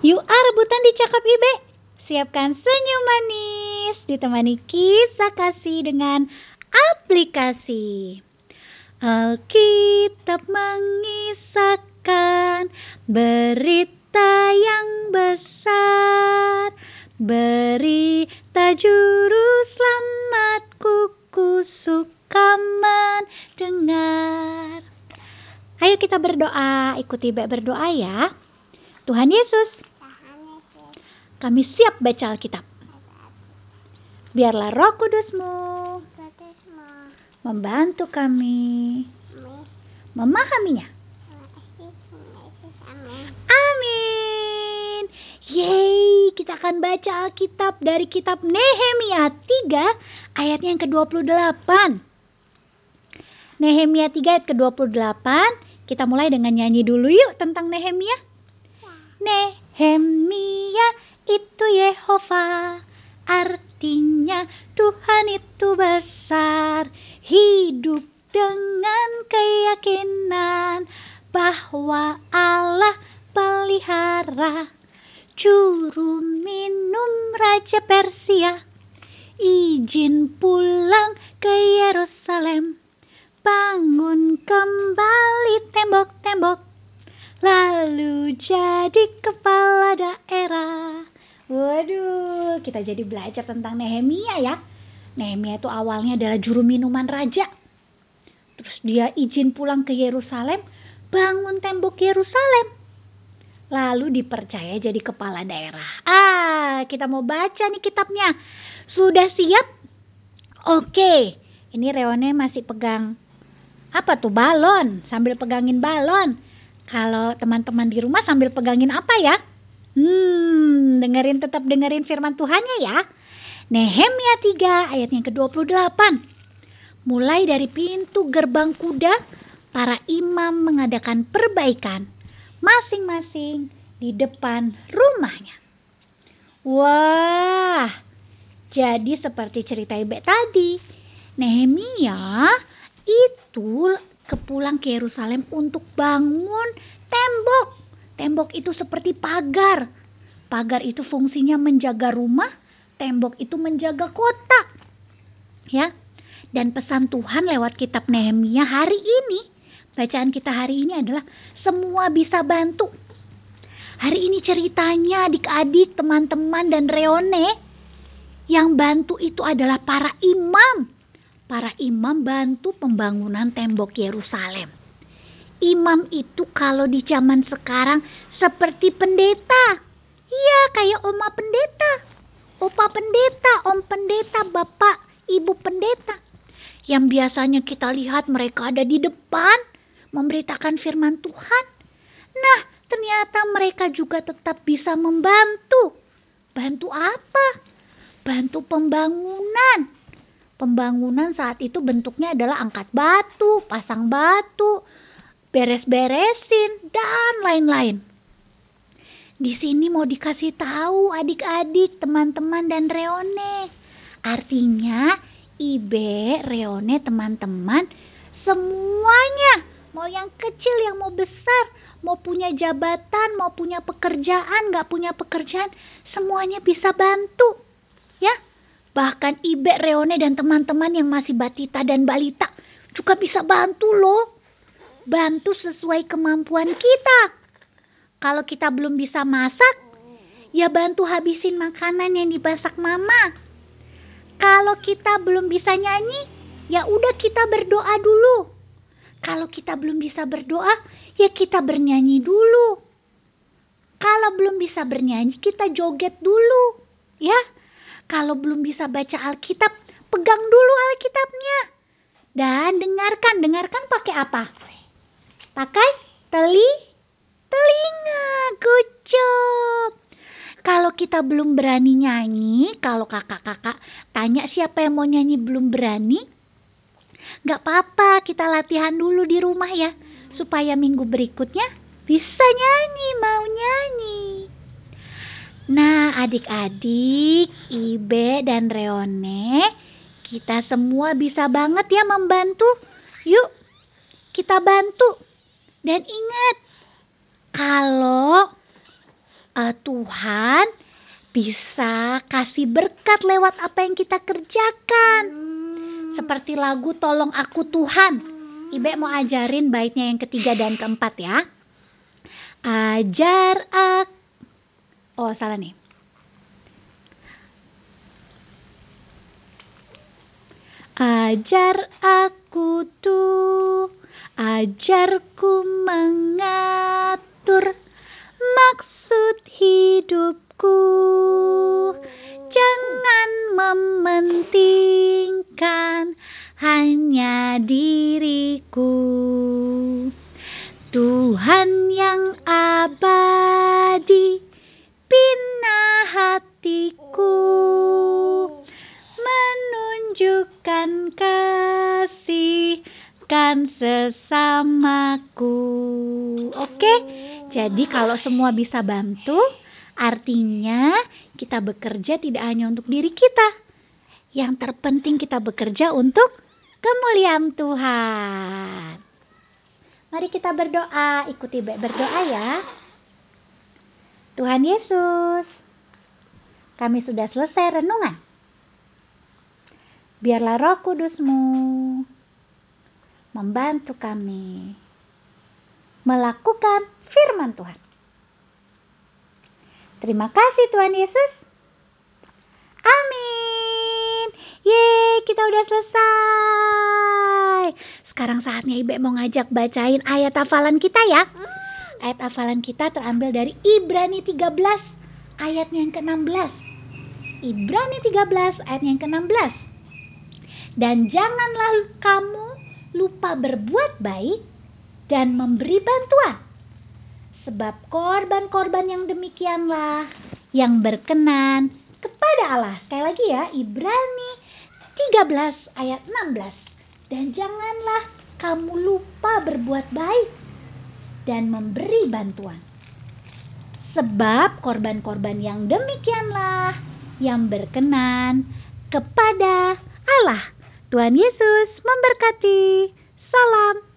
Ah rebutan di cakap Ibe. Siapkan senyum manis ditemani kisah kasih dengan aplikasi. Alkitab mengisahkan berita yang besar. Berita juru selamatku ku suka mendengar. Ayo kita berdoa, ikuti Ibe berdoa ya. Tuhan Yesus, kami siap baca Alkitab. Biarlah roh kudusmu membantu kami memahaminya. Amin. Yeay, kita akan baca Alkitab dari kitab Nehemia 3 ayatnya yang ke-28. Nehemia 3 ayat ke-28, kita mulai dengan nyanyi dulu yuk tentang Nehemia. Nehemia itu Yehova. Artinya Tuhan itu besar Hidup dengan keyakinan Bahwa Allah pelihara. Juru minum Raja Persia Izin pulang ke Yerusalem. Bangun kembali tembok-tembok lalu jadi kepala daerah. Waduh, kita jadi belajar tentang Nehemia ya. Nehemia itu awalnya adalah juru minuman raja. Terus dia izin pulang ke Yerusalem, bangun tembok Yerusalem. Lalu dipercaya jadi kepala daerah. Ah, kita mau baca nih kitabnya. Sudah siap? Oke, ini Reone masih pegang apa tuh balon sambil pegangin balon. Kalau teman-teman di rumah sambil pegangin apa ya? Hmm, dengerin tetap dengerin firman Tuhannya ya. Nehemia 3 ayat yang ke-28. Mulai dari pintu gerbang kuda, para imam mengadakan perbaikan masing-masing di depan rumahnya. Wah, jadi seperti cerita Ibe tadi, Nehemia itu kepulang ke Yerusalem untuk bangun tembok. Tembok itu seperti pagar. Pagar itu fungsinya menjaga rumah, tembok itu menjaga kota. Ya. Dan pesan Tuhan lewat kitab Nehemia hari ini, bacaan kita hari ini adalah semua bisa bantu. Hari ini ceritanya adik-adik, teman-teman dan Reone yang bantu itu adalah para imam para imam bantu pembangunan tembok Yerusalem. Imam itu kalau di zaman sekarang seperti pendeta. Iya, kayak oma pendeta. Opa pendeta, om pendeta, bapak, ibu pendeta. Yang biasanya kita lihat mereka ada di depan memberitakan firman Tuhan. Nah, ternyata mereka juga tetap bisa membantu. Bantu apa? Bantu pembangunan pembangunan saat itu bentuknya adalah angkat batu, pasang batu, beres-beresin, dan lain-lain. Di sini mau dikasih tahu adik-adik, teman-teman, dan Reone. Artinya, Ibe, Reone, teman-teman, semuanya, mau yang kecil, yang mau besar, mau punya jabatan, mau punya pekerjaan, nggak punya pekerjaan, semuanya bisa bantu. Ya, Bahkan Ibe, Reone, dan teman-teman yang masih batita dan balita juga bisa bantu loh. Bantu sesuai kemampuan kita. Kalau kita belum bisa masak, ya bantu habisin makanan yang dibasak mama. Kalau kita belum bisa nyanyi, ya udah kita berdoa dulu. Kalau kita belum bisa berdoa, ya kita bernyanyi dulu. Kalau belum bisa bernyanyi, kita joget dulu. Ya, kalau belum bisa baca Alkitab, pegang dulu Alkitabnya. Dan dengarkan, dengarkan pakai apa? Pakai teli, telinga, good Kalau kita belum berani nyanyi, kalau kakak-kakak tanya siapa yang mau nyanyi belum berani, gak apa-apa kita latihan dulu di rumah ya. Supaya minggu berikutnya bisa nyanyi, mau nyanyi. Nah, adik-adik, Ibe dan Reone, kita semua bisa banget ya membantu. Yuk, kita bantu. Dan ingat, kalau uh, uh, Tuhan bisa kasih berkat lewat apa yang kita kerjakan. Seperti lagu Tolong Aku Tuhan. Ibe mau ajarin baiknya yang ketiga dan keempat ya. Ajar aku. Oh salah nih. Ajar aku tuh, ajarku mengatur maksud hidupku. Jangan mementingkan hanya diriku. Tuhan yang abadi bina hatiku menunjukkan kasih kan sesamaku. Oke, jadi kalau semua bisa bantu, artinya kita bekerja tidak hanya untuk diri kita. Yang terpenting kita bekerja untuk kemuliaan Tuhan. Mari kita berdoa, ikuti berdoa ya. Tuhan Yesus, kami sudah selesai renungan. Biarlah roh kudusmu membantu kami melakukan firman Tuhan. Terima kasih Tuhan Yesus. Amin. Yeay, kita udah selesai. Sekarang saatnya Ibe mau ngajak bacain ayat hafalan kita ya. Ayat hafalan kita terambil dari Ibrani 13 ayatnya yang ke-16. Ibrani 13 ayat yang ke-16. Dan janganlah kamu lupa berbuat baik dan memberi bantuan. Sebab korban-korban yang demikianlah yang berkenan kepada Allah. Sekali lagi ya, Ibrani 13 ayat 16. Dan janganlah kamu lupa berbuat baik dan memberi bantuan. Sebab korban-korban yang demikianlah yang berkenan kepada Allah. Tuhan Yesus memberkati. Salam.